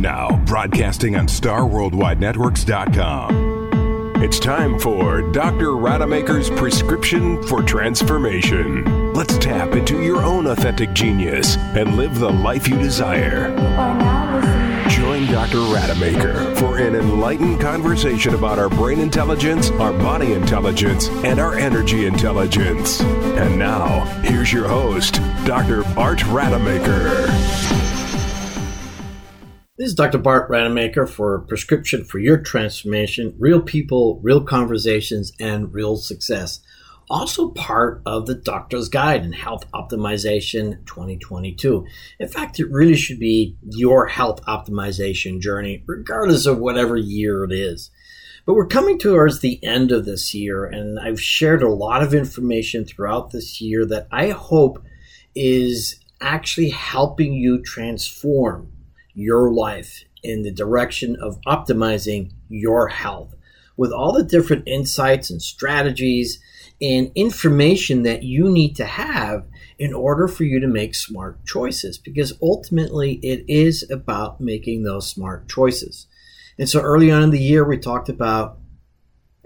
Now, broadcasting on StarWorldWideNetworks.com. It's time for Dr. Rademacher's prescription for transformation. Let's tap into your own authentic genius and live the life you desire. Join Dr. Rademacher for an enlightened conversation about our brain intelligence, our body intelligence, and our energy intelligence. And now, here's your host, Dr. Bart Rademacher. This is Dr. Bart Rademacher for Prescription for Your Transformation Real People, Real Conversations, and Real Success. Also part of the Doctor's Guide in Health Optimization 2022. In fact, it really should be your health optimization journey, regardless of whatever year it is. But we're coming towards the end of this year, and I've shared a lot of information throughout this year that I hope is actually helping you transform your life in the direction of optimizing your health with all the different insights and strategies and information that you need to have in order for you to make smart choices because ultimately it is about making those smart choices. And so early on in the year, we talked about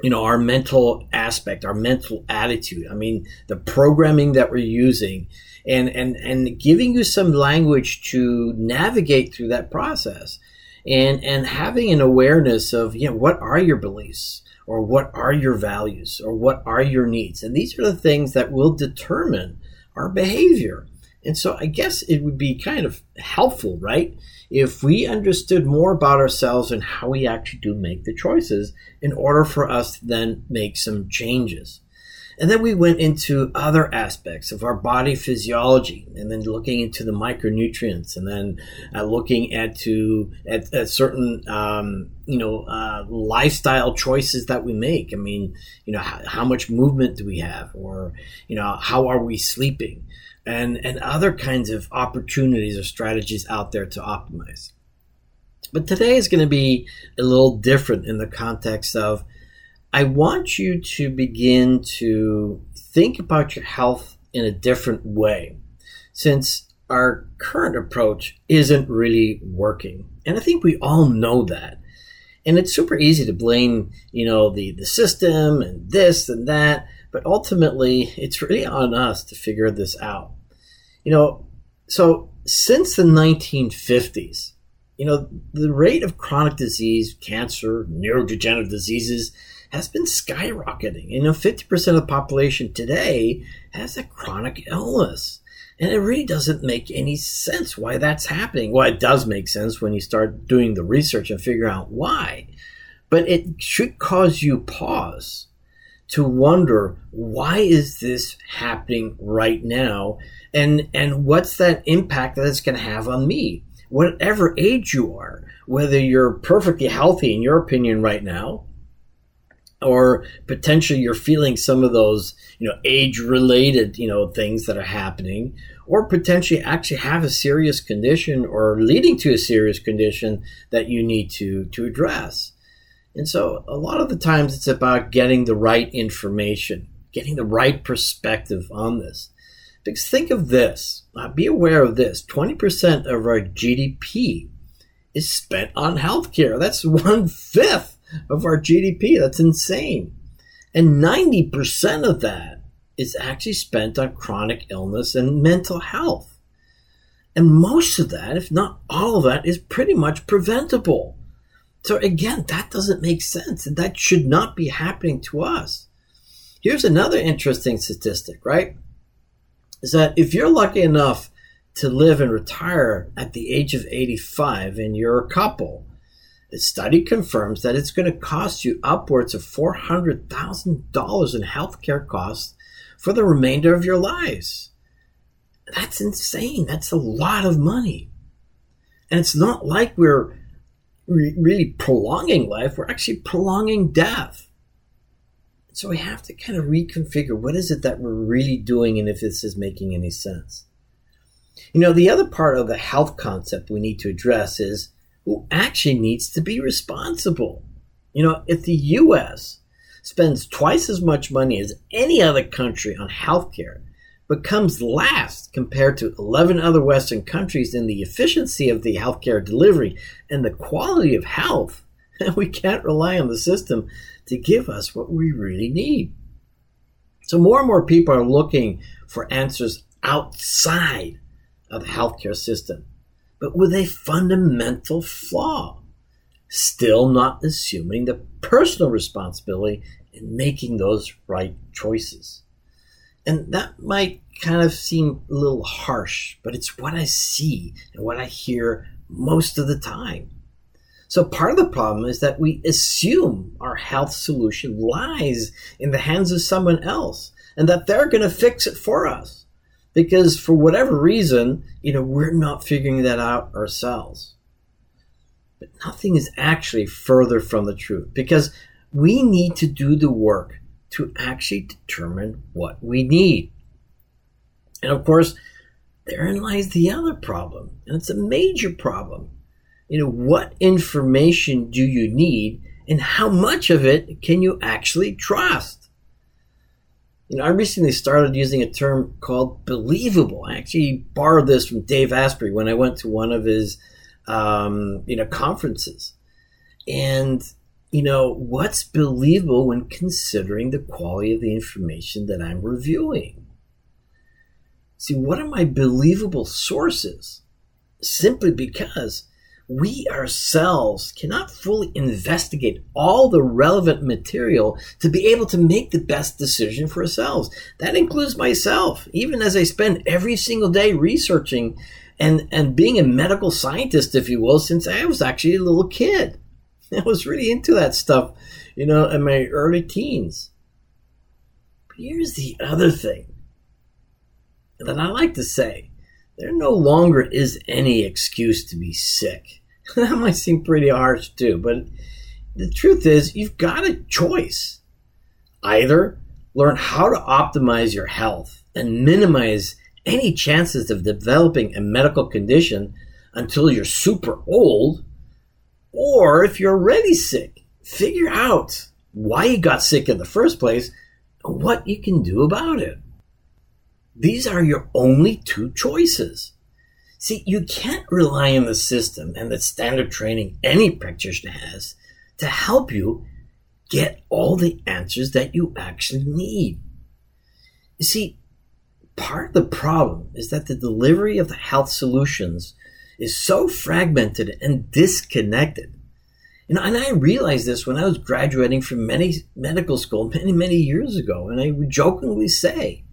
you know our mental aspect our mental attitude i mean the programming that we're using and and and giving you some language to navigate through that process and and having an awareness of you know what are your beliefs or what are your values or what are your needs? And these are the things that will determine our behavior. And so i guess it would be kind of helpful right if we understood more about ourselves and how we actually do make the choices in order for us to then make some changes and then we went into other aspects of our body physiology, and then looking into the micronutrients, and then uh, looking at to at, at certain um, you know uh, lifestyle choices that we make. I mean, you know, how, how much movement do we have, or you know, how are we sleeping, and and other kinds of opportunities or strategies out there to optimize. But today is going to be a little different in the context of I want you to begin to think about your health in a different way since our current approach isn't really working. And I think we all know that. And it's super easy to blame, you know, the, the system and this and that, but ultimately it's really on us to figure this out. You know, so since the 1950s, you know, the rate of chronic disease, cancer, neurodegenerative diseases has been skyrocketing. You know, 50% of the population today has a chronic illness. And it really doesn't make any sense why that's happening. Well, it does make sense when you start doing the research and figure out why. But it should cause you pause to wonder why is this happening right now and and what's that impact that it's going to have on me whatever age you are whether you're perfectly healthy in your opinion right now or potentially you're feeling some of those you know age related you know things that are happening or potentially actually have a serious condition or leading to a serious condition that you need to to address. And so a lot of the times it's about getting the right information getting the right perspective on this. Because think of this uh, be aware of this 20% of our gdp is spent on healthcare. That's one fifth of our GDP. That's insane. And 90% of that is actually spent on chronic illness and mental health. And most of that, if not all of that, is pretty much preventable. So again, that doesn't make sense. And that should not be happening to us. Here's another interesting statistic, right? Is that if you're lucky enough to live and retire at the age of 85 and you're a couple, the study confirms that it's going to cost you upwards of $400,000 in healthcare costs for the remainder of your lives. That's insane. That's a lot of money. And it's not like we're re- really prolonging life, we're actually prolonging death. So we have to kind of reconfigure what is it that we're really doing and if this is making any sense. You know, the other part of the health concept we need to address is who actually needs to be responsible. You know, if the U.S. spends twice as much money as any other country on healthcare, but comes last compared to 11 other Western countries in the efficiency of the healthcare delivery and the quality of health, we can't rely on the system to give us what we really need. So, more and more people are looking for answers outside of the healthcare system, but with a fundamental flaw. Still not assuming the personal responsibility in making those right choices. And that might kind of seem a little harsh, but it's what I see and what I hear most of the time. So part of the problem is that we assume our health solution lies in the hands of someone else and that they're going to fix it for us. Because for whatever reason, you know, we're not figuring that out ourselves. But nothing is actually further from the truth because we need to do the work to actually determine what we need. And of course, therein lies the other problem, and it's a major problem. You know, what information do you need, and how much of it can you actually trust? You know, I recently started using a term called believable. I actually borrowed this from Dave Asprey when I went to one of his, um, you know, conferences. And you know, what's believable when considering the quality of the information that I'm reviewing? See, what are my believable sources? Simply because we ourselves cannot fully investigate all the relevant material to be able to make the best decision for ourselves. That includes myself, even as I spend every single day researching and, and being a medical scientist, if you will, since I was actually a little kid. I was really into that stuff, you know, in my early teens. But here's the other thing that I like to say there no longer is any excuse to be sick. that might seem pretty harsh too, but the truth is, you've got a choice. Either learn how to optimize your health and minimize any chances of developing a medical condition until you're super old or if you're already sick, figure out why you got sick in the first place and what you can do about it. These are your only two choices. See, you can't rely on the system and the standard training any practitioner has to help you get all the answers that you actually need. You see, part of the problem is that the delivery of the health solutions is so fragmented and disconnected. You know, and I realized this when I was graduating from many medical school many, many years ago, and I would jokingly say,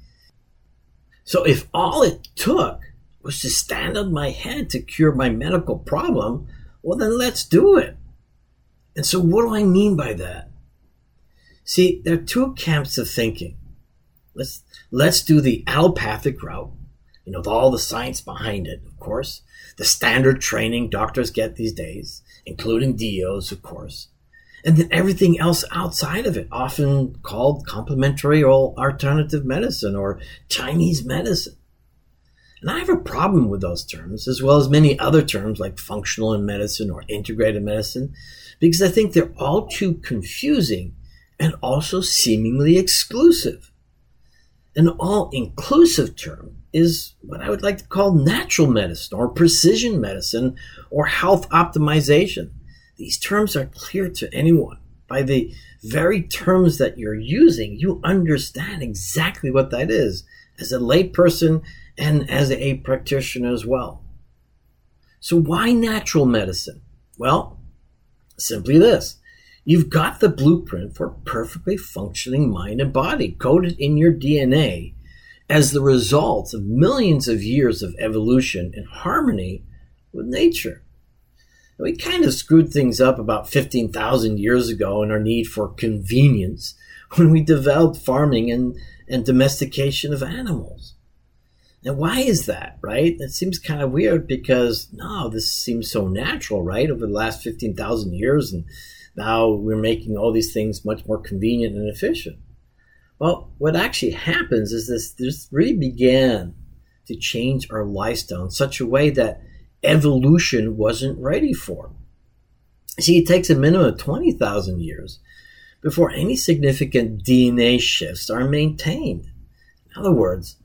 so if all it took was to stand on my head to cure my medical problem, well, then let's do it. And so, what do I mean by that? See, there are two camps of thinking. Let's let's do the allopathic route, you know, with all the science behind it, of course, the standard training doctors get these days, including DOs, of course, and then everything else outside of it, often called complementary or alternative medicine or Chinese medicine. And I have a problem with those terms, as well as many other terms like functional in medicine or integrated medicine, because I think they're all too confusing and also seemingly exclusive. An all inclusive term is what I would like to call natural medicine or precision medicine or health optimization. These terms are clear to anyone. By the very terms that you're using, you understand exactly what that is as a layperson and as a practitioner as well. So, why natural medicine? Well, simply this you've got the blueprint for perfectly functioning mind and body coded in your DNA as the result of millions of years of evolution in harmony with nature. We kind of screwed things up about 15,000 years ago in our need for convenience when we developed farming and, and domestication of animals. And why is that, right? It seems kind of weird because, no, this seems so natural, right? Over the last 15,000 years, and now we're making all these things much more convenient and efficient. Well, what actually happens is this this really began to change our lifestyle in such a way that evolution wasn't ready for. See, it takes a minimum of 20,000 years before any significant DNA shifts are maintained. In other words,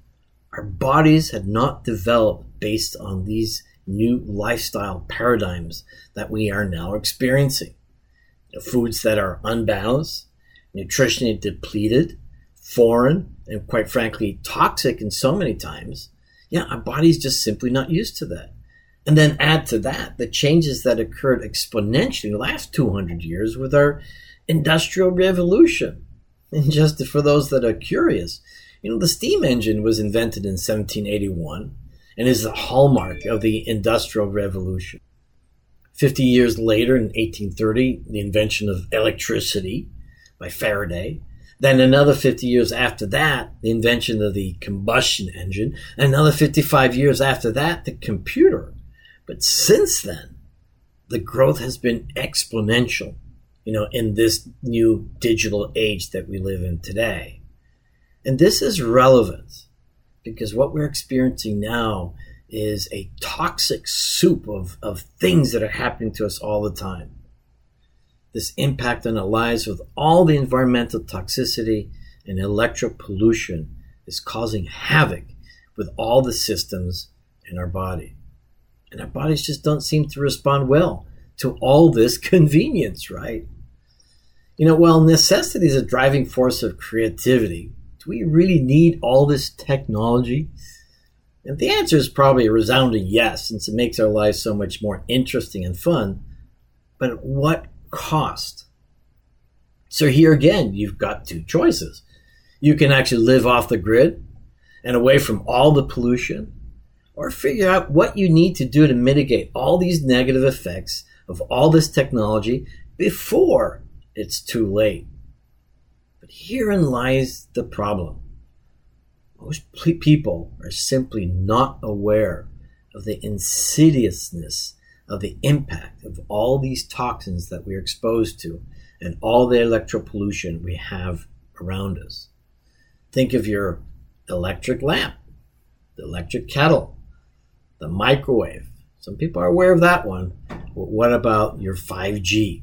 Our bodies had not developed based on these new lifestyle paradigms that we are now experiencing. The foods that are unbalanced, nutritionally depleted, foreign, and quite frankly, toxic in so many times. Yeah, our body's just simply not used to that. And then add to that the changes that occurred exponentially the last 200 years with our industrial revolution. And just for those that are curious, you know, the steam engine was invented in 1781 and is the hallmark of the industrial revolution. 50 years later, in 1830, the invention of electricity by Faraday. Then another 50 years after that, the invention of the combustion engine. Another 55 years after that, the computer. But since then, the growth has been exponential, you know, in this new digital age that we live in today. And this is relevant because what we're experiencing now is a toxic soup of, of things that are happening to us all the time. This impact on our lives with all the environmental toxicity and electro pollution is causing havoc with all the systems in our body. And our bodies just don't seem to respond well to all this convenience, right? You know, while necessity is a driving force of creativity, do we really need all this technology? And the answer is probably a resounding yes, since it makes our lives so much more interesting and fun. But at what cost? So here again, you've got two choices. You can actually live off the grid and away from all the pollution, or figure out what you need to do to mitigate all these negative effects of all this technology before it's too late. But herein lies the problem. Most people are simply not aware of the insidiousness of the impact of all these toxins that we're exposed to and all the electropollution we have around us. Think of your electric lamp, the electric kettle, the microwave. Some people are aware of that one. What about your 5G?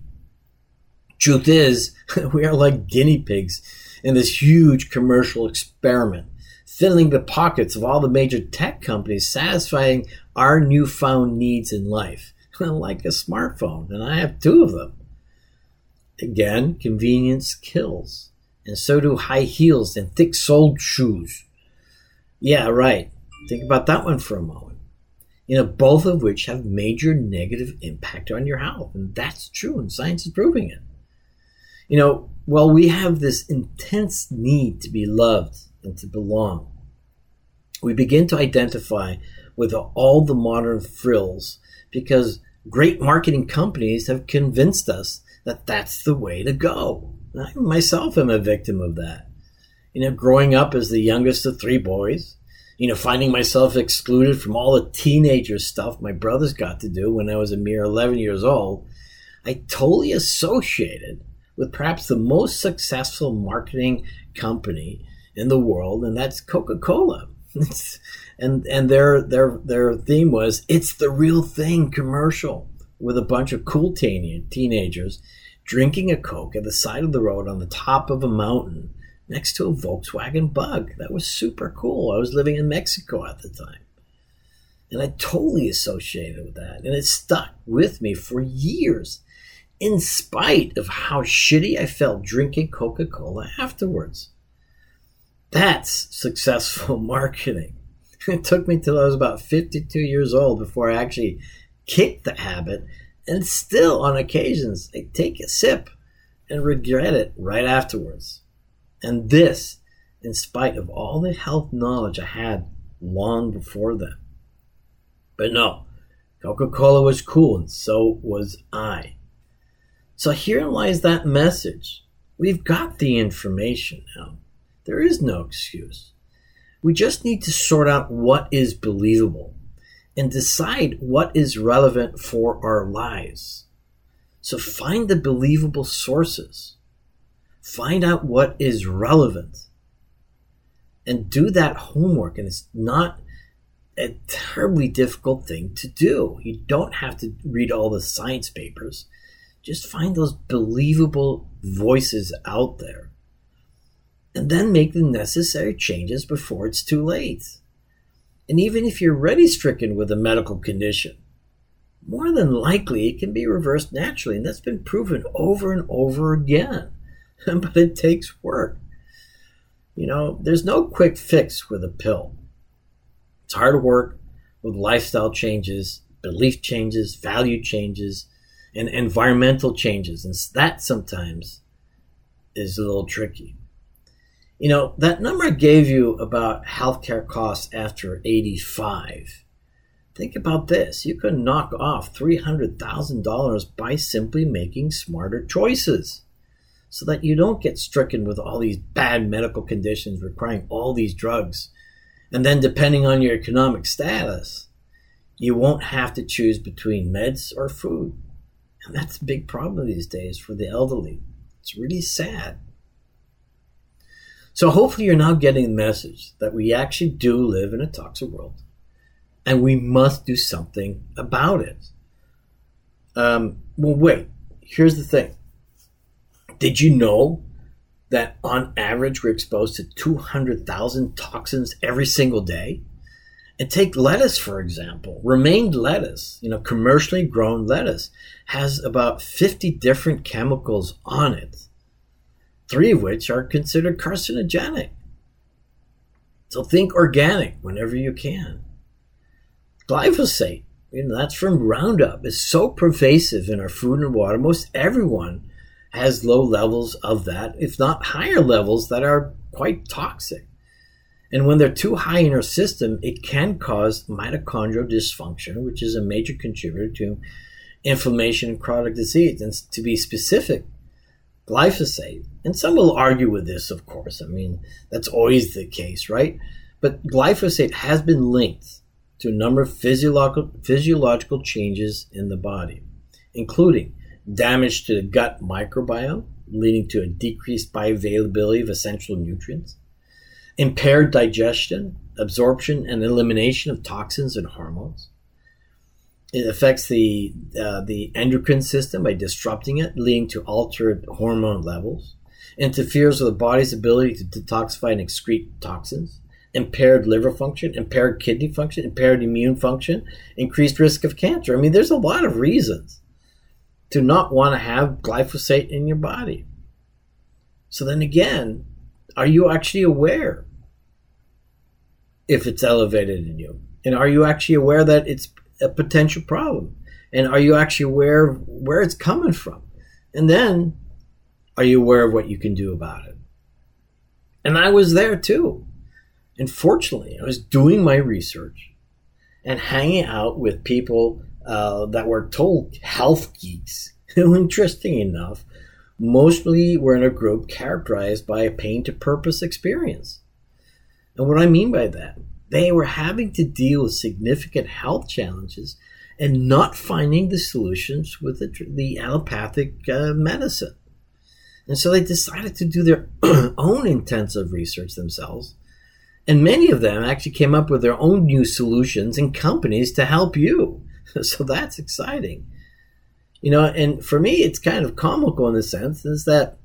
Truth is, we are like guinea pigs in this huge commercial experiment, filling the pockets of all the major tech companies, satisfying our newfound needs in life, like a smartphone, and I have two of them. Again, convenience kills, and so do high heels and thick soled shoes. Yeah, right. Think about that one for a moment. You know, both of which have major negative impact on your health, and that's true, and science is proving it. You know, while we have this intense need to be loved and to belong, we begin to identify with all the modern frills because great marketing companies have convinced us that that's the way to go. I myself am a victim of that. You know, growing up as the youngest of three boys, you know, finding myself excluded from all the teenager stuff my brothers got to do when I was a mere 11 years old, I totally associated with perhaps the most successful marketing company in the world, and that's Coca Cola. and and their their their theme was "It's the real thing" commercial with a bunch of cool teen- teenagers drinking a Coke at the side of the road on the top of a mountain next to a Volkswagen Bug. That was super cool. I was living in Mexico at the time. And I totally associated with that. And it stuck with me for years in spite of how shitty I felt drinking Coca Cola afterwards. That's successful marketing. It took me till I was about 52 years old before I actually kicked the habit, and still on occasions I take a sip and regret it right afterwards. And this, in spite of all the health knowledge I had long before then. But no, Coca Cola was cool, and so was I. So here lies that message. We've got the information now. There is no excuse. We just need to sort out what is believable and decide what is relevant for our lives. So find the believable sources. Find out what is relevant and do that homework. And it's not a terribly difficult thing to do. You don't have to read all the science papers just find those believable voices out there and then make the necessary changes before it's too late. And even if you're already stricken with a medical condition, more than likely it can be reversed naturally. And that's been proven over and over again. but it takes work. You know, there's no quick fix with a pill. It's hard work with lifestyle changes, belief changes, value changes, and environmental changes. And that sometimes is a little tricky. You know, that number I gave you about healthcare costs after 85 Think about this. You could knock off $300,000 by simply making smarter choices so that you don't get stricken with all these bad medical conditions requiring all these drugs. And then, depending on your economic status, you won't have to choose between meds or food. And that's a big problem these days for the elderly. It's really sad. So, hopefully, you're now getting the message that we actually do live in a toxic world and we must do something about it. Um, well, wait, here's the thing. Did you know that on average we're exposed to 200,000 toxins every single day? And take lettuce, for example. Romaine lettuce, you know, commercially grown lettuce, has about 50 different chemicals on it, three of which are considered carcinogenic. So think organic whenever you can glyphosate, you know, that's from Roundup, is so pervasive in our food and water. Most everyone has low levels of that, if not higher levels that are quite toxic. And when they're too high in our system, it can cause mitochondrial dysfunction, which is a major contributor to inflammation and chronic disease. And to be specific, glyphosate, and some will argue with this, of course. I mean, that's always the case, right? But glyphosate has been linked to a number of physiological, physiological changes in the body, including damage to the gut microbiome, leading to a decreased bioavailability of essential nutrients, impaired digestion, absorption, and elimination of toxins and hormones. It affects the, uh, the endocrine system by disrupting it, leading to altered hormone levels, interferes with the body's ability to detoxify and excrete toxins, impaired liver function, impaired kidney function, impaired immune function, increased risk of cancer. I mean, there's a lot of reasons to not want to have glyphosate in your body. So then again, are you actually aware if it's elevated in you? And are you actually aware that it's a potential problem? And are you actually aware of where it's coming from? And then are you aware of what you can do about it? And I was there too. And fortunately, I was doing my research and hanging out with people uh, that were told health geeks, who, interesting enough, mostly were in a group characterized by a pain to purpose experience. And what I mean by that, they were having to deal with significant health challenges and not finding the solutions with the, the allopathic uh, medicine. And so they decided to do their own intensive research themselves and many of them actually came up with their own new solutions and companies to help you. So that's exciting. You know, and for me, it's kind of comical in the sense is that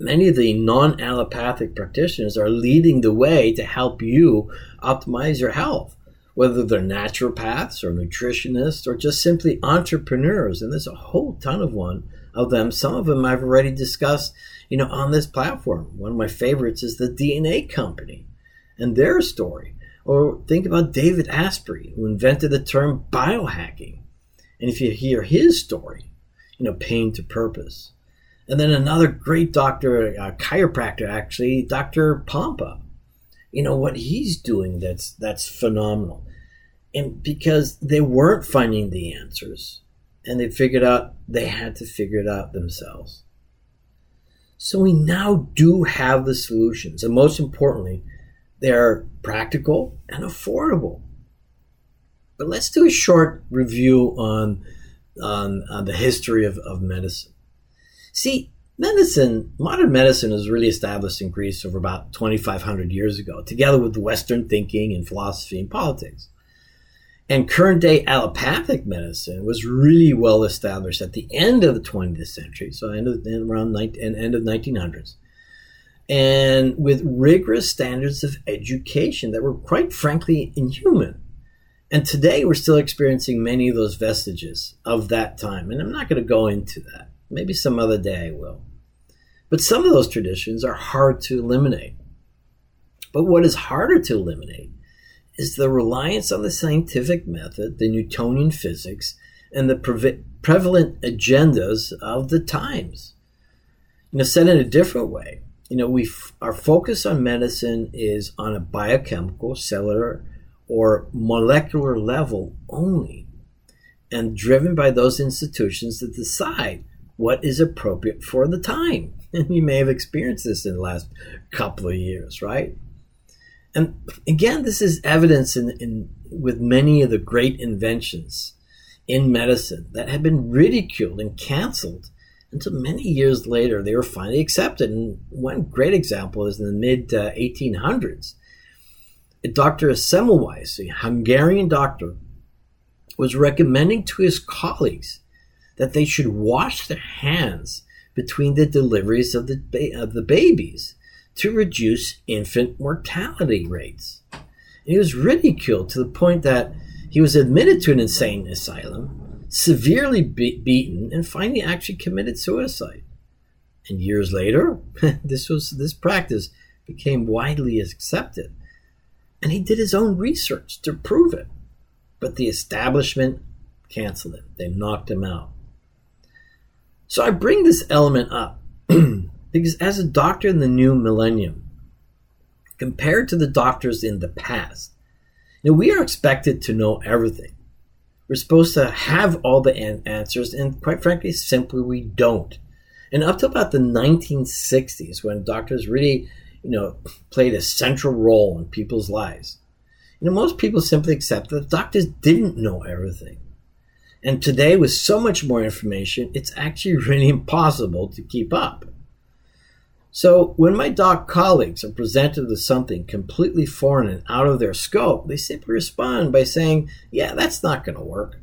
many of the non allopathic practitioners are leading the way to help you optimize your health, whether they're naturopaths or nutritionists or just simply entrepreneurs. And there's a whole ton of one of them. Some of them I've already discussed, you know, on this platform. One of my favorites is the DNA company and their story. Or think about David Asprey, who invented the term biohacking. And if you hear his story, you know, pain to purpose. And then another great doctor, a chiropractor actually, Dr. Pompa. You know what he's doing that's that's phenomenal. And because they weren't finding the answers and they figured out they had to figure it out themselves. So we now do have the solutions. And most importantly, they're practical and affordable. But let's do a short review on, on, on the history of, of medicine. See, medicine, modern medicine was really established in Greece over about 2,500 years ago, together with Western thinking and philosophy and politics. And current day allopathic medicine was really well established at the end of the 20th century, so end of, around 19, end of 1900s and with rigorous standards of education that were quite frankly inhuman. And today we're still experiencing many of those vestiges of that time. And I'm not going to go into that. Maybe some other day I will. But some of those traditions are hard to eliminate. But what is harder to eliminate is the reliance on the scientific method, the Newtonian physics, and the pre- prevalent agendas of the times. You know, said in a different way, you know, we our focus on medicine is on a biochemical, cellular, or molecular level only, and driven by those institutions that decide what is appropriate for the time. And you may have experienced this in the last couple of years, right? And again, this is evidence in, in with many of the great inventions in medicine that have been ridiculed and canceled until many years later they were finally accepted. And one great example is in the mid uh, 1800s Dr. Semmelweis, a Hungarian doctor, was recommending to his colleagues that they should wash their hands between the deliveries of the, ba- of the babies to reduce infant mortality rates. And he was ridiculed to the point that he was admitted to an insane asylum, severely be- beaten, and finally actually committed suicide. And years later, this was this practice became widely accepted and he did his own research to prove it. But the establishment canceled him, they knocked him out. So I bring this element up because as a doctor in the new millennium, compared to the doctors in the past, know, we are expected to know everything. We're supposed to have all the an- answers, and quite frankly, simply we don't. And up to about the 1960s, when doctors really you know, played a central role in people's lives. You know, most people simply accept that doctors didn't know everything. And today, with so much more information, it's actually really impossible to keep up. So, when my doc colleagues are presented with something completely foreign and out of their scope, they simply respond by saying, Yeah, that's not going to work.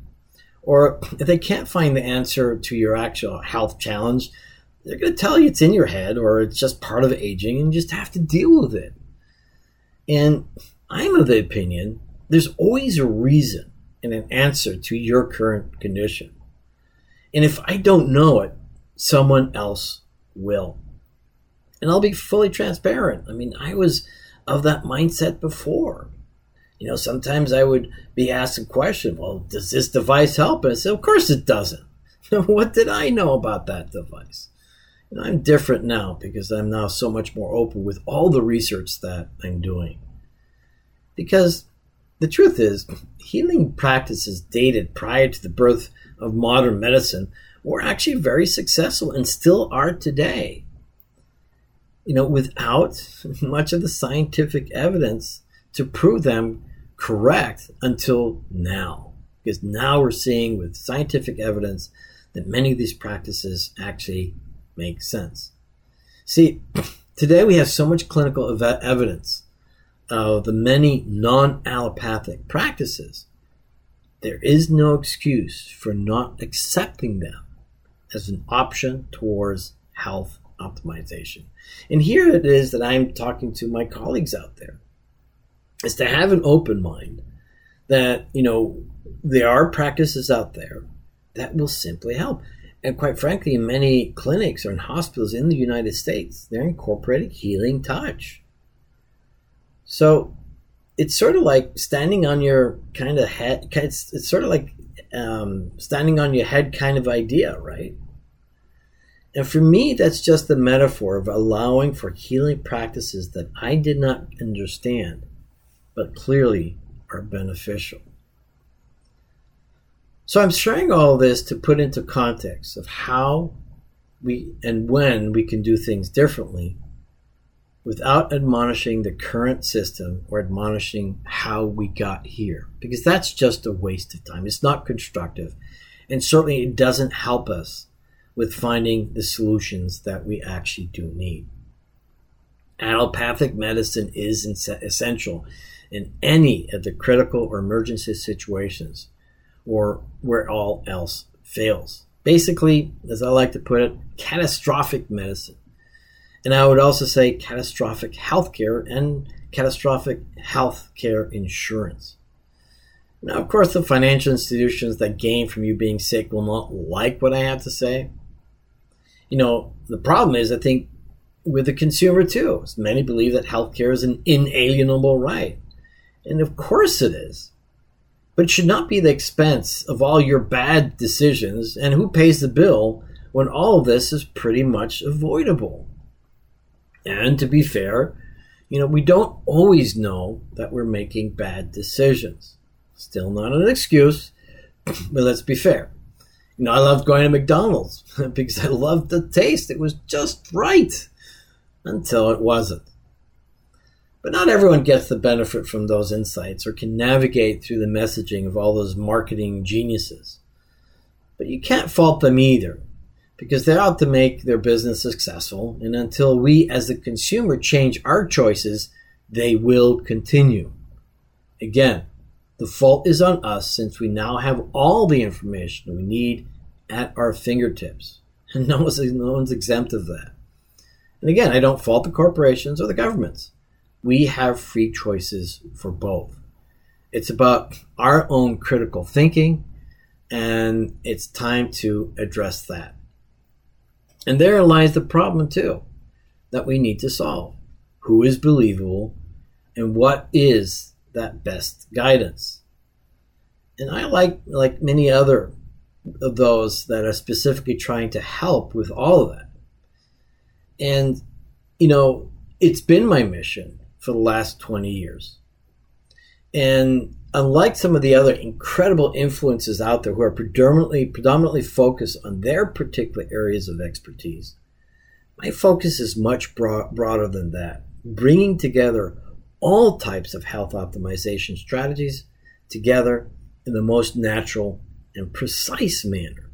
Or if they can't find the answer to your actual health challenge, they're going to tell you it's in your head or it's just part of aging and you just have to deal with it. And I'm of the opinion there's always a reason and an answer to your current condition. And if I don't know it, someone else will. And I'll be fully transparent. I mean, I was of that mindset before. You know, sometimes I would be asked a question, well, does this device help? And I said, of course it doesn't. what did I know about that device? And I'm different now because I'm now so much more open with all the research that I'm doing. Because the truth is, healing practices dated prior to the birth of modern medicine were actually very successful and still are today. You know, without much of the scientific evidence to prove them correct until now. Because now we're seeing with scientific evidence that many of these practices actually make sense. See, today we have so much clinical ev- evidence of the many non allopathic practices. There is no excuse for not accepting them as an option towards health optimization. And here it is that I'm talking to my colleagues out there is to have an open mind that, you know, there are practices out there that will simply help. And quite frankly, in many clinics or in hospitals in the United States, they're incorporating healing touch. So it's sort of like standing on your kind of head. It's, it's sort of like um, standing on your head kind of idea, right? And for me, that's just the metaphor of allowing for healing practices that I did not understand, but clearly are beneficial. So I'm sharing all this to put into context of how we and when we can do things differently without admonishing the current system or admonishing how we got here. Because that's just a waste of time. It's not constructive. And certainly it doesn't help us with finding the solutions that we actually do need. Allopathic medicine is essential in any of the critical or emergency situations or where all else fails. Basically, as I like to put it, catastrophic medicine. And I would also say catastrophic healthcare and catastrophic healthcare insurance. Now, of course, the financial institutions that gain from you being sick will not like what I have to say. You know, the problem is, I think, with the consumer too. Many believe that healthcare is an inalienable right. And of course it is. But it should not be the expense of all your bad decisions and who pays the bill when all of this is pretty much avoidable. And to be fair, you know, we don't always know that we're making bad decisions. Still not an excuse, but let's be fair. You know, I loved going to McDonald's because I loved the taste. It was just right until it wasn't. But not everyone gets the benefit from those insights or can navigate through the messaging of all those marketing geniuses. But you can't fault them either because they're out to make their business successful. And until we, as the consumer, change our choices, they will continue. Again, the fault is on us since we now have all the information we need at our fingertips. And no one's, no one's exempt of that. And again, I don't fault the corporations or the governments. We have free choices for both. It's about our own critical thinking, and it's time to address that. And there lies the problem, too, that we need to solve. Who is believable, and what is that best guidance? And I like, like many other of those that are specifically trying to help with all of that. And, you know, it's been my mission for the last 20 years. And unlike some of the other incredible influences out there who are predominantly predominantly focused on their particular areas of expertise, my focus is much broad, broader than that, bringing together all types of health optimization strategies together in the most natural and precise manner.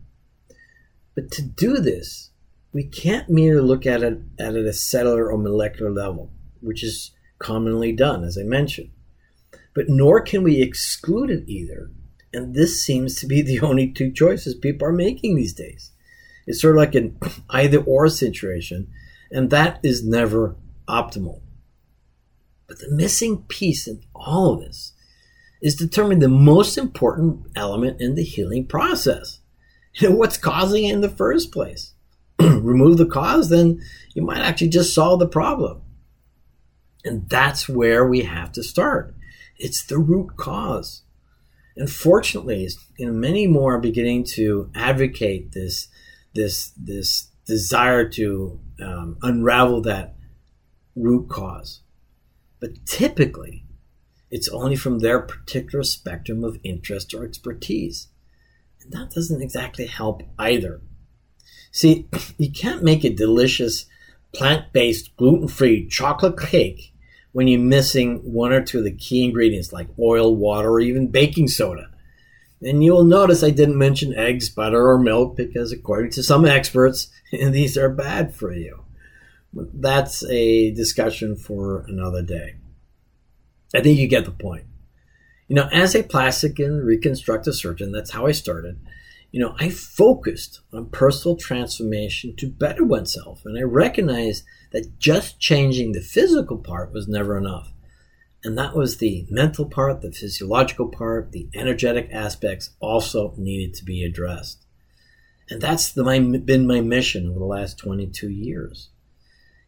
But to do this, we can't merely look at it at a cellular or molecular level, which is commonly done, as I mentioned. But nor can we exclude it either. And this seems to be the only two choices people are making these days. It's sort of like an either or situation, and that is never optimal. But the missing piece in all of this is determining the most important element in the healing process. You know, what's causing it in the first place? remove the cause, then you might actually just solve the problem. And that's where we have to start. It's the root cause. And fortunately, you know, many more are beginning to advocate this, this, this desire to um, unravel that root cause. But typically, it's only from their particular spectrum of interest or expertise. And that doesn't exactly help either. See, you can't make a delicious plant based, gluten free chocolate cake when you're missing one or two of the key ingredients like oil, water, or even baking soda. And you'll notice I didn't mention eggs, butter, or milk because, according to some experts, these are bad for you. But that's a discussion for another day. I think you get the point. You know, as a plastic and reconstructive surgeon, that's how I started you know, I focused on personal transformation to better oneself. And I recognized that just changing the physical part was never enough. And that was the mental part, the physiological part, the energetic aspects also needed to be addressed. And that's the, my, been my mission over the last 22 years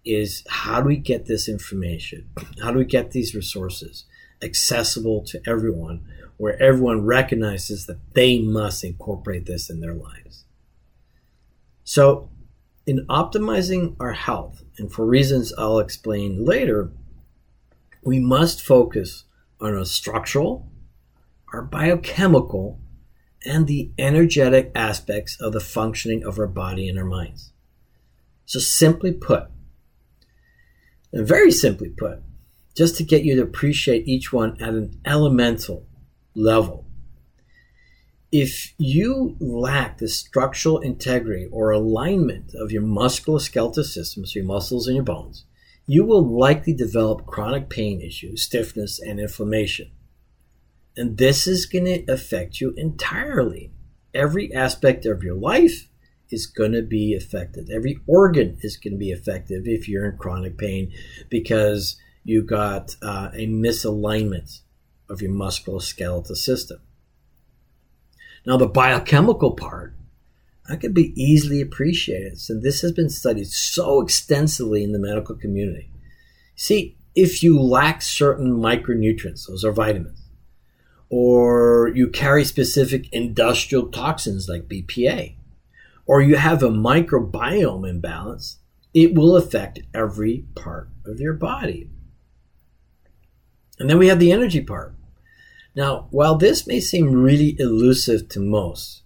is how do we get this information? How do we get these resources accessible to everyone where everyone recognizes that they must incorporate this in their lives. So, in optimizing our health, and for reasons I'll explain later, we must focus on our structural, our biochemical, and the energetic aspects of the functioning of our body and our minds. So, simply put, and very simply put, just to get you to appreciate each one at an elemental level. If you lack the structural integrity or alignment of your musculoskeletal system, so your muscles and your bones, you will likely develop chronic pain issues, stiffness, and inflammation. And this is going to affect you entirely. Every aspect of your life is going to be affected. Every organ is going to be affected if you're in chronic pain because you got uh, a misalignment of your musculoskeletal system. Now, the biochemical part, that can be easily appreciated. So, this has been studied so extensively in the medical community. See, if you lack certain micronutrients, those are vitamins, or you carry specific industrial toxins like BPA, or you have a microbiome imbalance, it will affect every part of your body. And then we have the energy part. Now, while this may seem really elusive to most,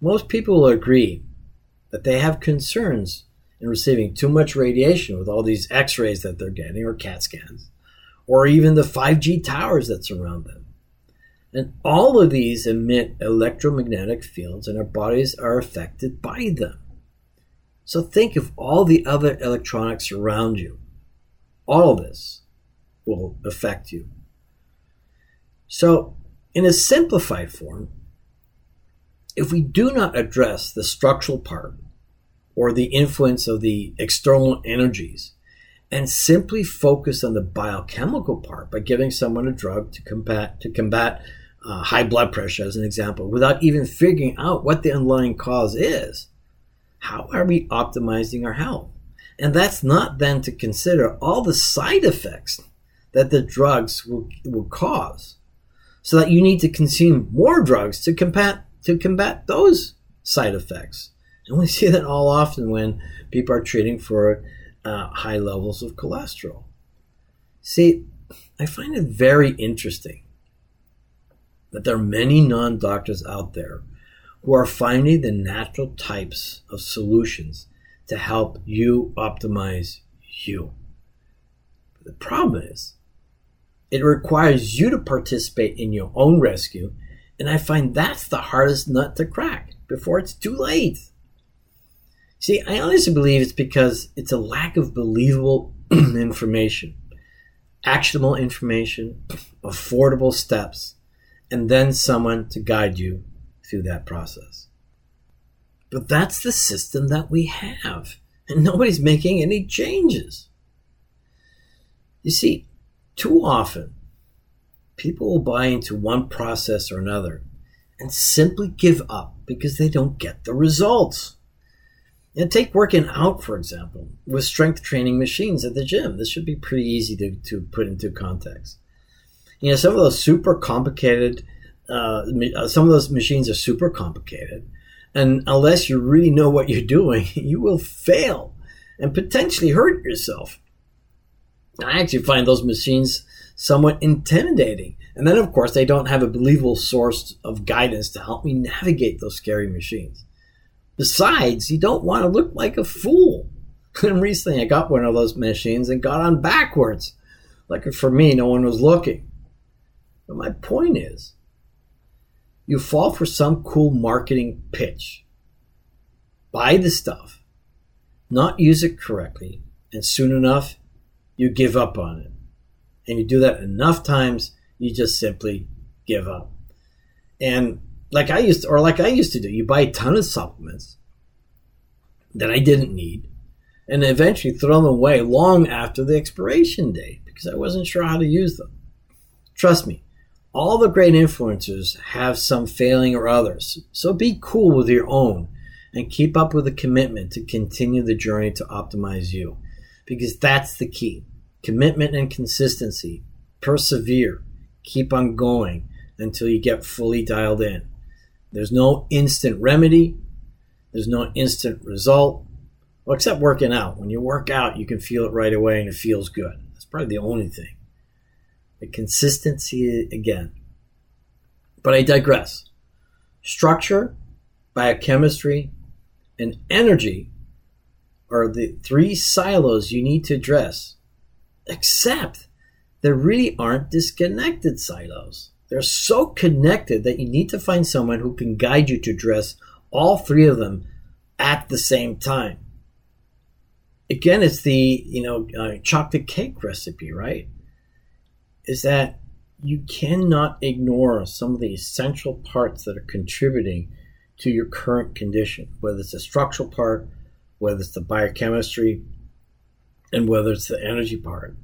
most people will agree that they have concerns in receiving too much radiation with all these x rays that they're getting, or CAT scans, or even the 5G towers that surround them. And all of these emit electromagnetic fields, and our bodies are affected by them. So think of all the other electronics around you. All this will affect you. So, in a simplified form, if we do not address the structural part or the influence of the external energies and simply focus on the biochemical part by giving someone a drug to combat to combat uh, high blood pressure as an example without even figuring out what the underlying cause is how are we optimizing our health and that's not then to consider all the side effects that the drugs will, will cause so that you need to consume more drugs to combat to combat those side effects. And we see that all often when people are treating for uh, high levels of cholesterol. See, I find it very interesting that there are many non doctors out there who are finding the natural types of solutions to help you optimize you. But the problem is, it requires you to participate in your own rescue, and I find that's the hardest nut to crack before it's too late. See, I honestly believe it's because it's a lack of believable information, actionable information, affordable steps, and then someone to guide you through that process. But that's the system that we have, and nobody's making any changes. You see, too often, people will buy into one process or another and simply give up because they don't get the results. And take working out, for example, with strength training machines at the gym. This should be pretty easy to, to put into context. You know, some of those super complicated, uh, uh some of those machines are super complicated. And unless you really know what you're doing, you will fail and potentially hurt yourself. I actually find those machines somewhat intimidating. And then, of course, they don't have a believable source of guidance to help me navigate those scary machines. Besides, you don't want to look like a fool. And recently I got one of those machines and got on backwards. Like for me, no one was looking. But my point is, you fall for some cool marketing pitch. Buy the stuff, not use it correctly, and soon enough, you give up on it. And you do that enough times, you just simply give up. And like I used to, or like I used to do, you buy a ton of supplements that I didn't need and eventually throw them away long after the expiration date because I wasn't sure how to use them. Trust me, all the great influencers have some failing or others. So be cool with your own and keep up with the commitment to continue the journey to optimize you because that's the key. Commitment and consistency. Persevere. Keep on going until you get fully dialed in. There's no instant remedy. There's no instant result. Well, except working out. When you work out, you can feel it right away and it feels good. That's probably the only thing. The consistency again. But I digress. Structure, biochemistry, and energy are the three silos you need to address, except there really aren't disconnected silos. They're so connected that you need to find someone who can guide you to address all three of them at the same time. Again, it's the you know uh, chocolate cake recipe, right? Is that you cannot ignore some of the essential parts that are contributing to your current condition, whether it's the structural part, whether it's the biochemistry, and whether it's the energy part.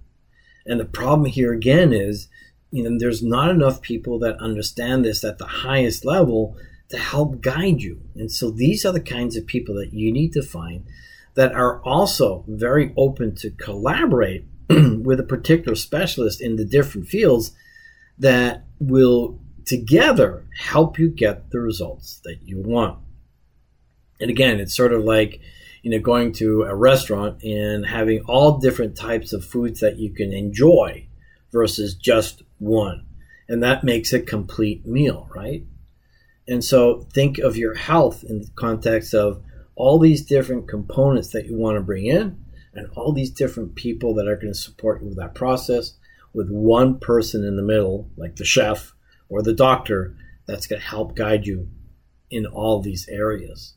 And the problem here again is, you know, there's not enough people that understand this at the highest level to help guide you. And so these are the kinds of people that you need to find that are also very open to collaborate with a particular specialist in the different fields that will together help you get the results that you want. And again, it's sort of like, you know, going to a restaurant and having all different types of foods that you can enjoy versus just one. And that makes a complete meal, right? And so think of your health in the context of all these different components that you want to bring in and all these different people that are going to support you with that process with one person in the middle, like the chef or the doctor, that's going to help guide you in all these areas.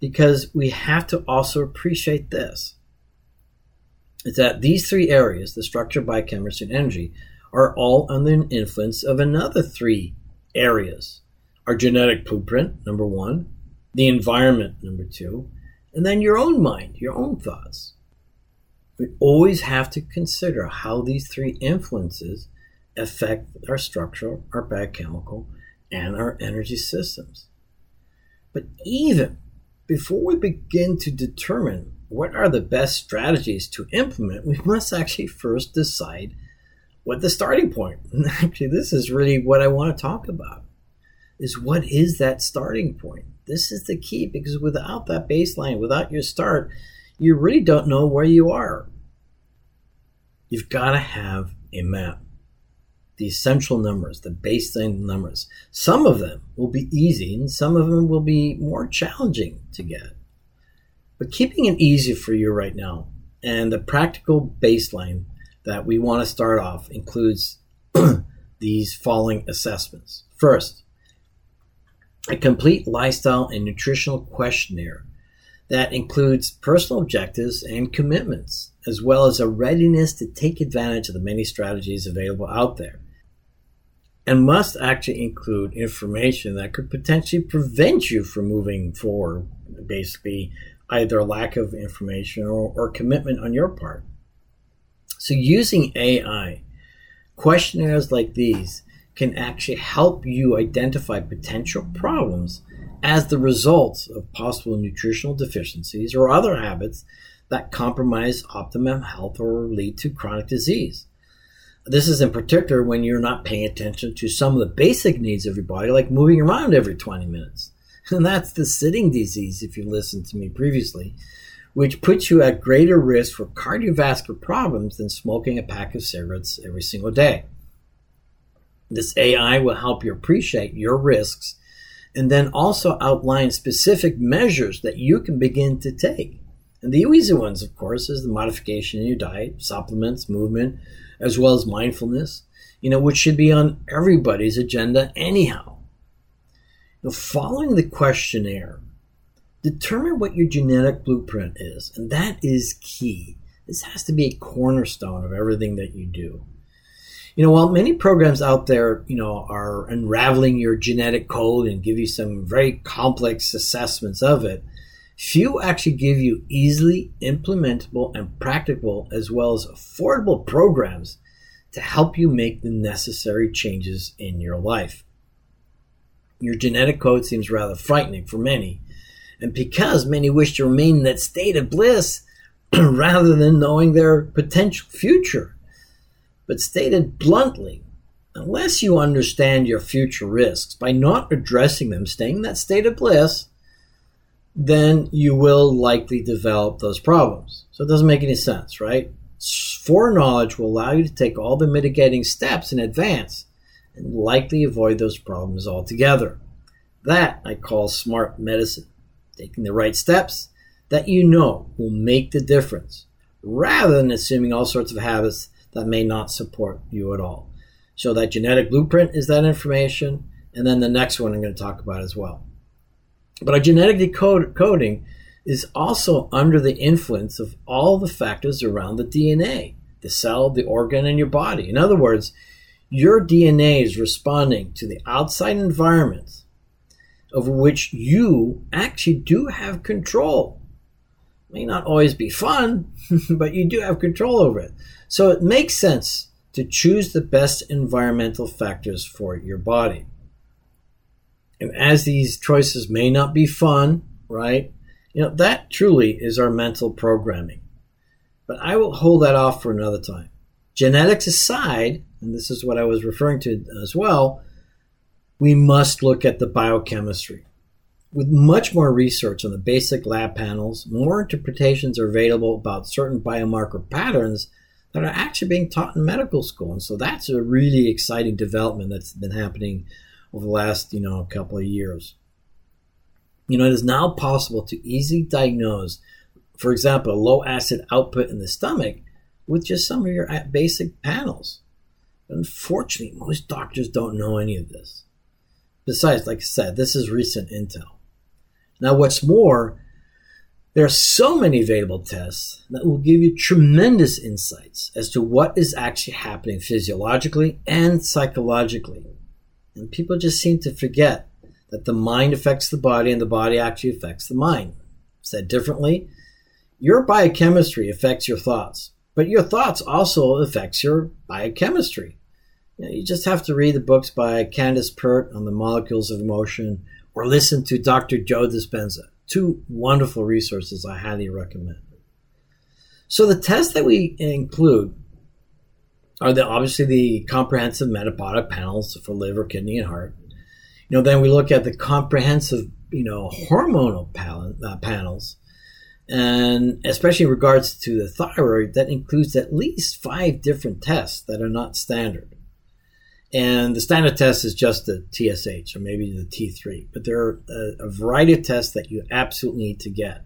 Because we have to also appreciate this is that these three areas, the structure, biochemistry, and energy, are all under the influence of another three areas. Our genetic blueprint, number one, the environment, number two, and then your own mind, your own thoughts. We always have to consider how these three influences affect our structural, our biochemical, and our energy systems. But even before we begin to determine what are the best strategies to implement, we must actually first decide what the starting point. actually, this is really what I want to talk about. Is what is that starting point? This is the key because without that baseline, without your start, you really don't know where you are. You've got to have a map. The essential numbers, the baseline numbers. Some of them will be easy and some of them will be more challenging to get. But keeping it easy for you right now and the practical baseline that we want to start off includes these following assessments. First, a complete lifestyle and nutritional questionnaire that includes personal objectives and commitments, as well as a readiness to take advantage of the many strategies available out there. And must actually include information that could potentially prevent you from moving forward, basically, either lack of information or, or commitment on your part. So, using AI, questionnaires like these can actually help you identify potential problems as the result of possible nutritional deficiencies or other habits that compromise optimum health or lead to chronic disease. This is in particular when you're not paying attention to some of the basic needs of your body, like moving around every 20 minutes. And that's the sitting disease, if you listened to me previously, which puts you at greater risk for cardiovascular problems than smoking a pack of cigarettes every single day. This AI will help you appreciate your risks and then also outline specific measures that you can begin to take. And the easy ones, of course, is the modification in your diet, supplements, movement, as well as mindfulness, you know, which should be on everybody's agenda anyhow. Now, following the questionnaire, determine what your genetic blueprint is, and that is key. This has to be a cornerstone of everything that you do. You know, while many programs out there, you know, are unraveling your genetic code and give you some very complex assessments of it, few actually give you easily implementable and practical as well as affordable programs to help you make the necessary changes in your life. Your genetic code seems rather frightening for many, and because many wish to remain in that state of bliss rather than knowing their potential future. But stated bluntly, unless you understand your future risks by not addressing them, staying in that state of bliss, then you will likely develop those problems. So it doesn't make any sense, right? Foreknowledge will allow you to take all the mitigating steps in advance and likely avoid those problems altogether. That I call smart medicine, taking the right steps that you know will make the difference, rather than assuming all sorts of habits that may not support you at all. So that genetic blueprint is that information, and then the next one I'm going to talk about as well. But our genetic decoding is also under the influence of all the factors around the DNA, the cell, the organ, and your body. In other words, your DNA is responding to the outside environment over which you actually do have control. May not always be fun, but you do have control over it. So it makes sense to choose the best environmental factors for your body. And as these choices may not be fun, right? You know, that truly is our mental programming. But I will hold that off for another time. Genetics aside, and this is what I was referring to as well, we must look at the biochemistry. With much more research on the basic lab panels, more interpretations are available about certain biomarker patterns that are actually being taught in medical school. And so that's a really exciting development that's been happening over the last, you know, couple of years. You know, it is now possible to easily diagnose, for example, a low acid output in the stomach with just some of your uh, basic panels. Unfortunately, most doctors don't know any of this. Besides, like I said, this is recent intel. Now, what's more, there are so many available tests that will give you tremendous insights as to what is actually happening physiologically and psychologically. And people just seem to forget that the mind affects the body and the body actually affects the mind. Said differently, your biochemistry affects your thoughts, but your thoughts also affects your biochemistry. You, know, you just have to read the books by Candace Pert on the molecules of emotion or listen to Dr. Joe Dispenza. Two wonderful resources I highly recommend. So the tests that we include are the obviously the comprehensive metabolic panels for liver, kidney, and heart. You know, then we look at the comprehensive, you know, hormonal pal- uh, panels, and especially in regards to the thyroid, that includes at least five different tests that are not standard. And the standard test is just the TSH or maybe the T3, but there are a, a variety of tests that you absolutely need to get.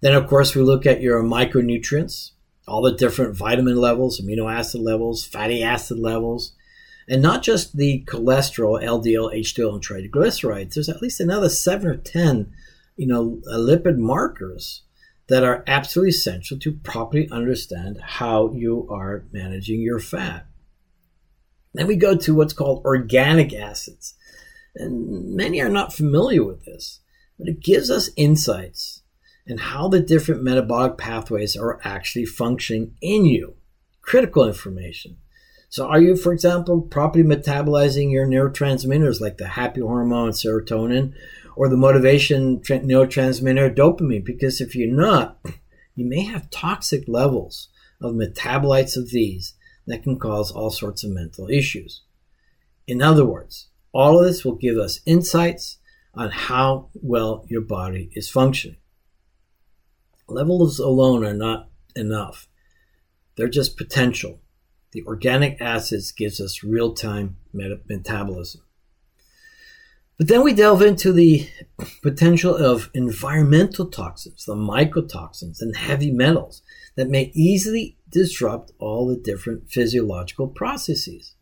Then, of course, we look at your micronutrients, all the different vitamin levels, amino acid levels, fatty acid levels, and not just the cholesterol, LDL, HDL, and triglycerides. There's at least another seven or ten, you know, uh, lipid markers that are absolutely essential to properly understand how you are managing your fat. Then we go to what's called organic acids. And many are not familiar with this, but it gives us insights and how the different metabolic pathways are actually functioning in you. Critical information. So, are you, for example, properly metabolizing your neurotransmitters like the happy hormone serotonin or the motivation neurotransmitter dopamine? Because if you're not, you may have toxic levels of metabolites of these that can cause all sorts of mental issues. In other words, all of this will give us insights on how well your body is functioning. Levels alone are not enough. They're just potential. The organic acids gives us real-time metabolism. But then we delve into the potential of environmental toxins, the mycotoxins and heavy metals that may easily disrupt all the different physiological processes.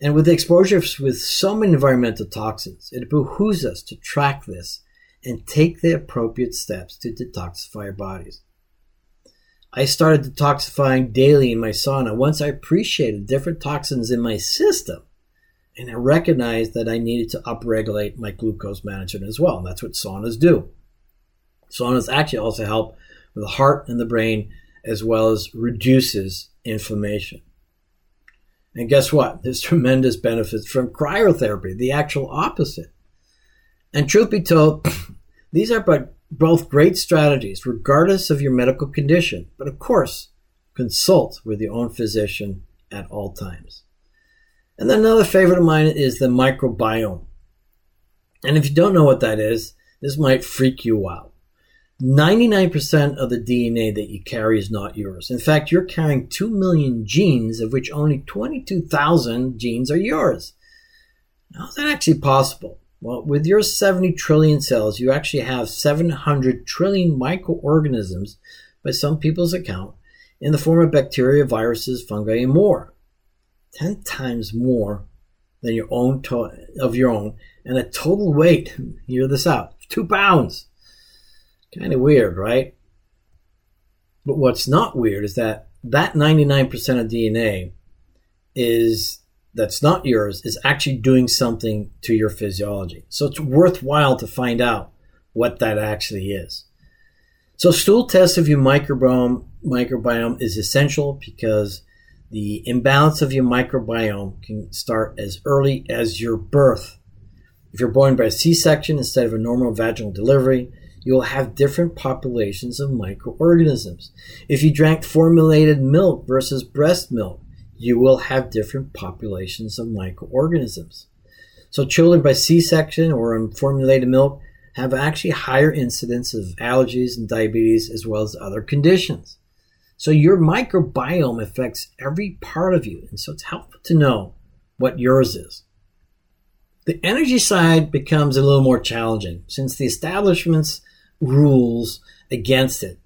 And with exposure with so many environmental toxins, it behooves us to track this and take the appropriate steps to detoxify our bodies. I started detoxifying daily in my sauna once I appreciated different toxins in my system and I recognized that I needed to upregulate my glucose management as well. And that's what saunas do. Saunas actually also help with the heart and the brain as well as reduces inflammation. And guess what? There's tremendous benefits from cryotherapy, the actual opposite. And truth be told, these are but both great strategies, regardless of your medical condition. But of course, consult with your own physician at all times. And then another favorite of mine is the microbiome. And if you don't know what that is, this might freak you out. 99% of the DNA that you carry is not yours. In fact, you're carrying 2 million genes, of which only 22,000 genes are yours. How is that actually possible? Well, with your 70 trillion cells, you actually have 700 trillion microorganisms, by some people's account, in the form of bacteria, viruses, fungi, and more. 10 times more than your own to- of your own, and a total weight, hear this out, two pounds. Kind of weird, right? But what's not weird is that that 99% of DNA is that's not yours is actually doing something to your physiology. So it's worthwhile to find out what that actually is. So stool test of your microbiome, microbiome is essential because the imbalance of your microbiome can start as early as your birth. If you're born by a C-section instead of a normal vaginal delivery, you will have different populations of microorganisms. If you drank formulated milk versus breast milk, you will have different populations of microorganisms. So children by C-section or on formulated milk have actually higher incidence of allergies and diabetes as well as other conditions. So your microbiome affects every part of you. And so it's helpful to know what yours is. The energy side becomes a little more challenging since the establishment's rules against it.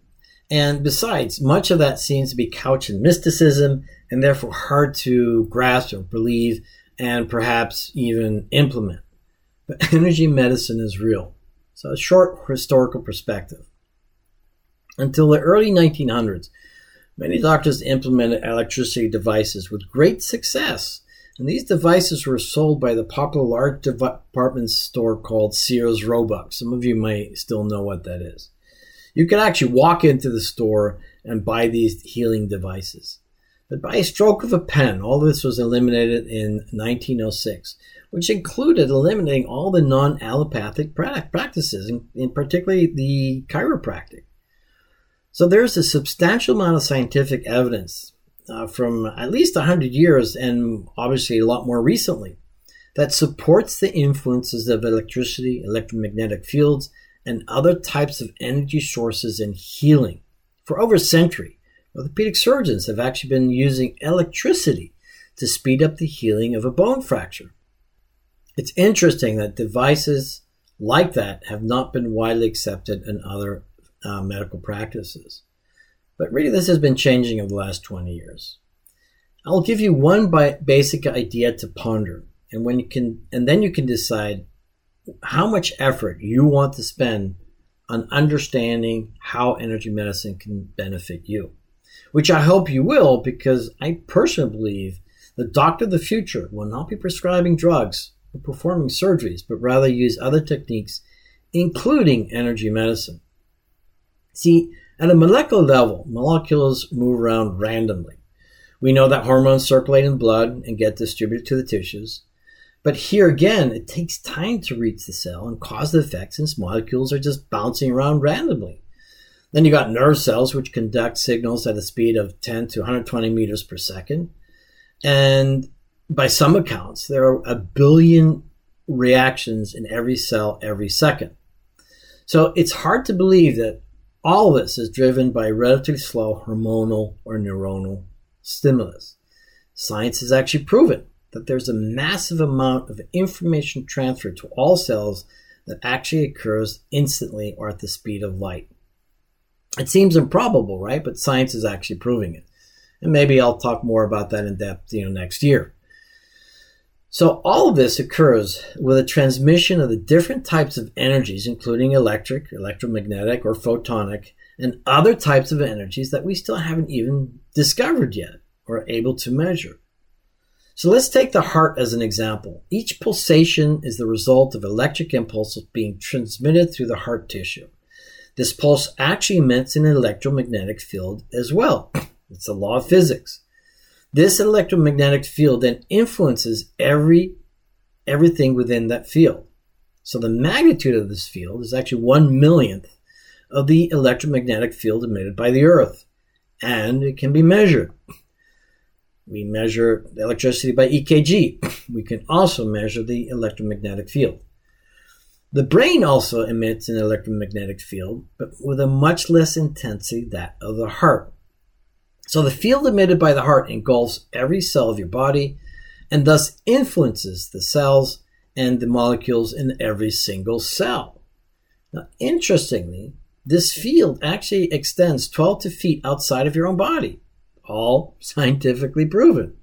And besides, much of that seems to be couched in mysticism and therefore hard to grasp or believe and perhaps even implement. But energy medicine is real. So, a short historical perspective. Until the early 1900s, many doctors implemented electricity devices with great success. And these devices were sold by the popular large department store called Sears Roebuck. Some of you may still know what that is. You could actually walk into the store and buy these healing devices. But by a stroke of a pen, all this was eliminated in 1906, which included eliminating all the non allopathic practices, and particularly the chiropractic. So there's a substantial amount of scientific evidence uh, from at least 100 years and obviously a lot more recently that supports the influences of electricity, electromagnetic fields, and other types of energy sources in healing for over a century. Orthopedic surgeons have actually been using electricity to speed up the healing of a bone fracture. It's interesting that devices like that have not been widely accepted in other uh, medical practices. But really, this has been changing over the last 20 years. I'll give you one basic idea to ponder, and when you can, and then you can decide how much effort you want to spend on understanding how energy medicine can benefit you which I hope you will because I personally believe the doctor of the future will not be prescribing drugs or performing surgeries, but rather use other techniques, including energy medicine. See, at a molecular level, molecules move around randomly. We know that hormones circulate in blood and get distributed to the tissues. But here again, it takes time to reach the cell and cause the effect since molecules are just bouncing around randomly. Then you got nerve cells, which conduct signals at a speed of 10 to 120 meters per second. And by some accounts, there are a billion reactions in every cell every second. So it's hard to believe that all this is driven by relatively slow hormonal or neuronal stimulus. Science has actually proven that there's a massive amount of information transfer to all cells that actually occurs instantly or at the speed of light. It seems improbable, right? But science is actually proving it. And maybe I'll talk more about that in depth, you know, next year. So all of this occurs with a transmission of the different types of energies, including electric, electromagnetic, or photonic, and other types of energies that we still haven't even discovered yet or able to measure. So let's take the heart as an example. Each pulsation is the result of electric impulses being transmitted through the heart tissue. This pulse actually emits an electromagnetic field as well. It's the law of physics. This electromagnetic field then influences every everything within that field. So the magnitude of this field is actually one millionth of the electromagnetic field emitted by the Earth, and it can be measured. We measure electricity by EKG. We can also measure the electromagnetic field. The brain also emits an electromagnetic field, but with a much less intensity that of the heart. So the field emitted by the heart engulfs every cell of your body and thus influences the cells and the molecules in every single cell. Now, interestingly, this field actually extends 12 to feet outside of your own body, all scientifically proven.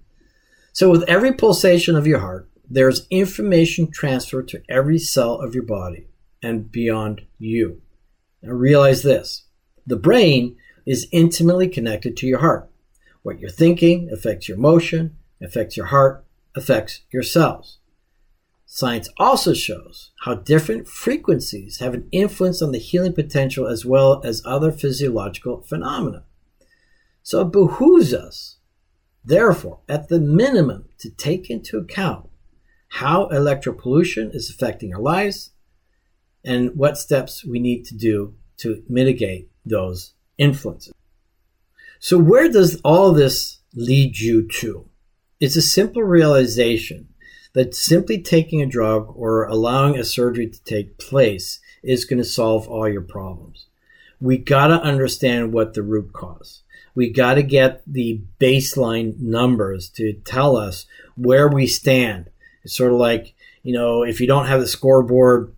So, with every pulsation of your heart, there's information transferred to every cell of your body and beyond you. Now realize this the brain is intimately connected to your heart. What you're thinking affects your motion, affects your heart, affects your cells. Science also shows how different frequencies have an influence on the healing potential as well as other physiological phenomena. So it behooves us, therefore, at the minimum, to take into account how electropollution is affecting our lives and what steps we need to do to mitigate those influences. So, where does all this lead you to? It's a simple realization that simply taking a drug or allowing a surgery to take place is going to solve all your problems. We got to understand what the root cause. We got to get the baseline numbers to tell us where we stand. It's sort of like, you know, if you don't have the scoreboard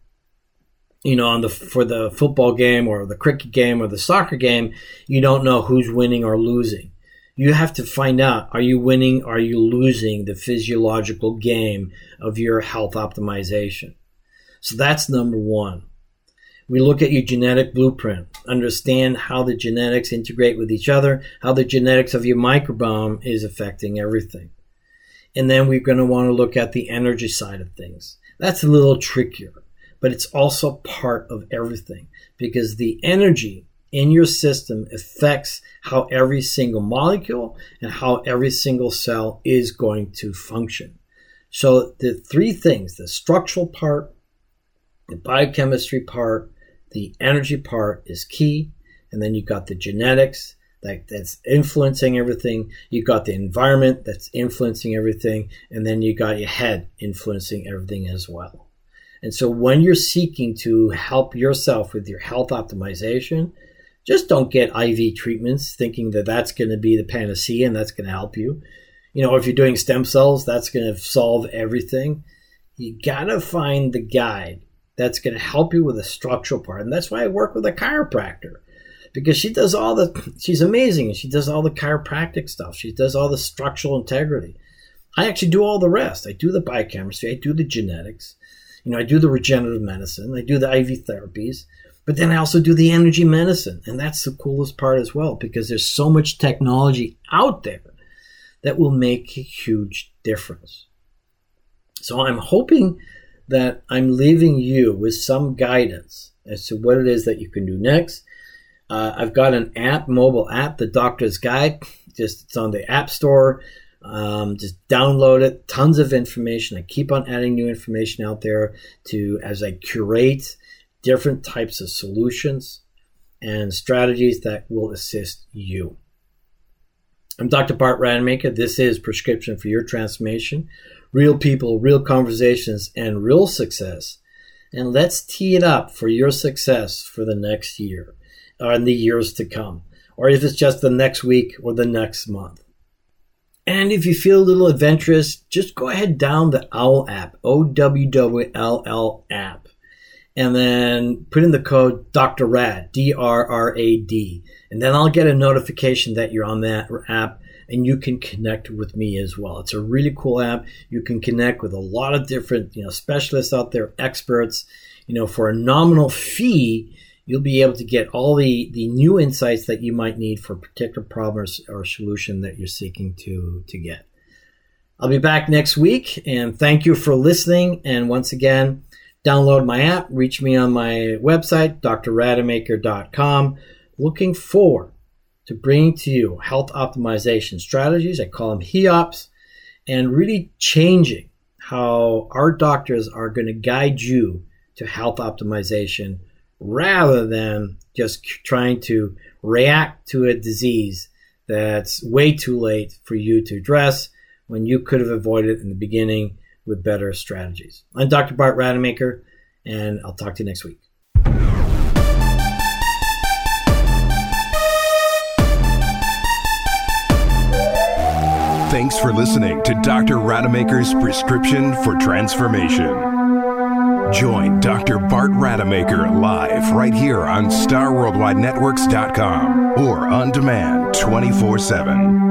you know, on the for the football game or the cricket game or the soccer game, you don't know who's winning or losing. You have to find out: are you winning? Are you losing the physiological game of your health optimization? So that's number one. We look at your genetic blueprint, understand how the genetics integrate with each other, how the genetics of your microbiome is affecting everything. And then we're going to want to look at the energy side of things. That's a little trickier but it's also part of everything because the energy in your system affects how every single molecule and how every single cell is going to function. So the three things, the structural part, the biochemistry part, the energy part is key. And then you've got the genetics that, that's influencing everything. You've got the environment that's influencing everything. And then you got your head influencing everything as well. And so when you're seeking to help yourself with your health optimization, just don't get IV treatments thinking that that's going to be the panacea and that's going to help you. You know, if you're doing stem cells, that's going to solve everything. You got to find the guide that's going to help you with the structural part. And that's why I work with a chiropractor because she does all the, she's amazing. She does all the chiropractic stuff. She does all the structural integrity. I actually do all the rest. I do the biochemistry. I do the genetics. You know, I do the regenerative medicine, I do the IV therapies, but then I also do the energy medicine. And that's the coolest part as well because there's so much technology out there that will make a huge difference. So I'm hoping that I'm leaving you with some guidance as to what it is that you can do next. Uh, I've got an app, mobile app, the Doctor's Guide. Just it's on the App Store. Um, just download it. Tons of information. I keep on adding new information out there to as I curate different types of solutions and strategies that will assist you. I'm Dr. Bart Rademacher. This is Prescription for Your Transformation. Real people, real conversations, and real success. And let's tee it up for your success for the next year or in the years to come, or if it's just the next week or the next month. And if you feel a little adventurous, just go ahead down the OWL app, O W W L L app, and then put in the code Dr. Rad, D R R A D. And then I'll get a notification that you're on that app and you can connect with me as well. It's a really cool app. You can connect with a lot of different, you know, specialists out there, experts, you know, for a nominal fee you'll be able to get all the, the new insights that you might need for a particular problem or, or solution that you're seeking to, to get. I'll be back next week and thank you for listening. And once again, download my app, reach me on my website, drrademacher.com. Looking forward to bringing to you health optimization strategies. I call them HEOPS and really changing how our doctors are going to guide you to health optimization rather than just trying to react to a disease that's way too late for you to address when you could have avoided it in the beginning with better strategies. I'm Dr. Bart Rademacher, and I'll talk to you next week. Thanks for listening to Dr. Rademacher's Prescription for Transformation. Join Dr. Bart Rademacher live right here on StarWorldWideNetworks.com or on demand 24 7.